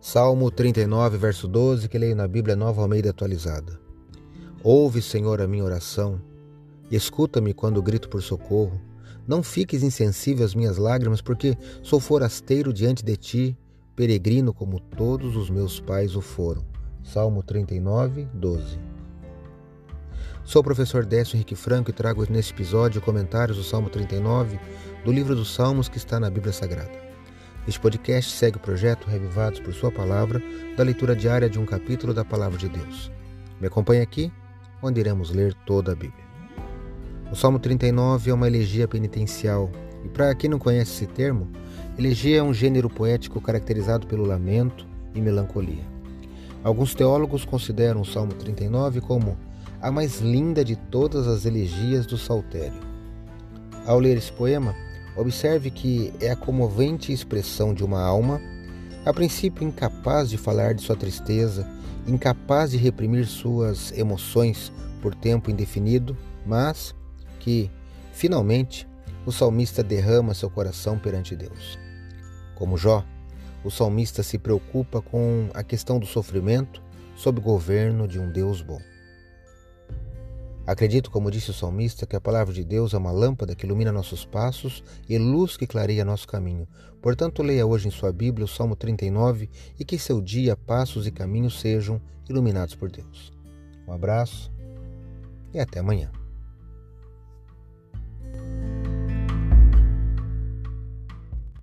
Salmo 39, verso 12, que leio na Bíblia Nova Almeida atualizada. Ouve, Senhor, a minha oração escuta-me quando grito por socorro. Não fiques insensível às minhas lágrimas, porque sou forasteiro diante de ti, peregrino como todos os meus pais o foram. Salmo 39, 12. Sou o professor Décio Henrique Franco e trago neste episódio comentários do Salmo 39 do livro dos Salmos que está na Bíblia Sagrada. Este podcast segue o projeto Revivados por Sua Palavra, da leitura diária de um capítulo da Palavra de Deus. Me acompanhe aqui, onde iremos ler toda a Bíblia. O Salmo 39 é uma elegia penitencial, e para quem não conhece esse termo, elegia é um gênero poético caracterizado pelo lamento e melancolia. Alguns teólogos consideram o Salmo 39 como a mais linda de todas as elegias do Saltério. Ao ler esse poema, observe que é a comovente expressão de uma alma, a princípio incapaz de falar de sua tristeza, incapaz de reprimir suas emoções por tempo indefinido, mas que, finalmente, o salmista derrama seu coração perante Deus. Como Jó, o salmista se preocupa com a questão do sofrimento sob governo de um Deus bom. Acredito, como disse o salmista, que a palavra de Deus é uma lâmpada que ilumina nossos passos e luz que clareia nosso caminho. Portanto, leia hoje em sua Bíblia o Salmo 39 e que seu dia, passos e caminhos sejam iluminados por Deus. Um abraço e até amanhã.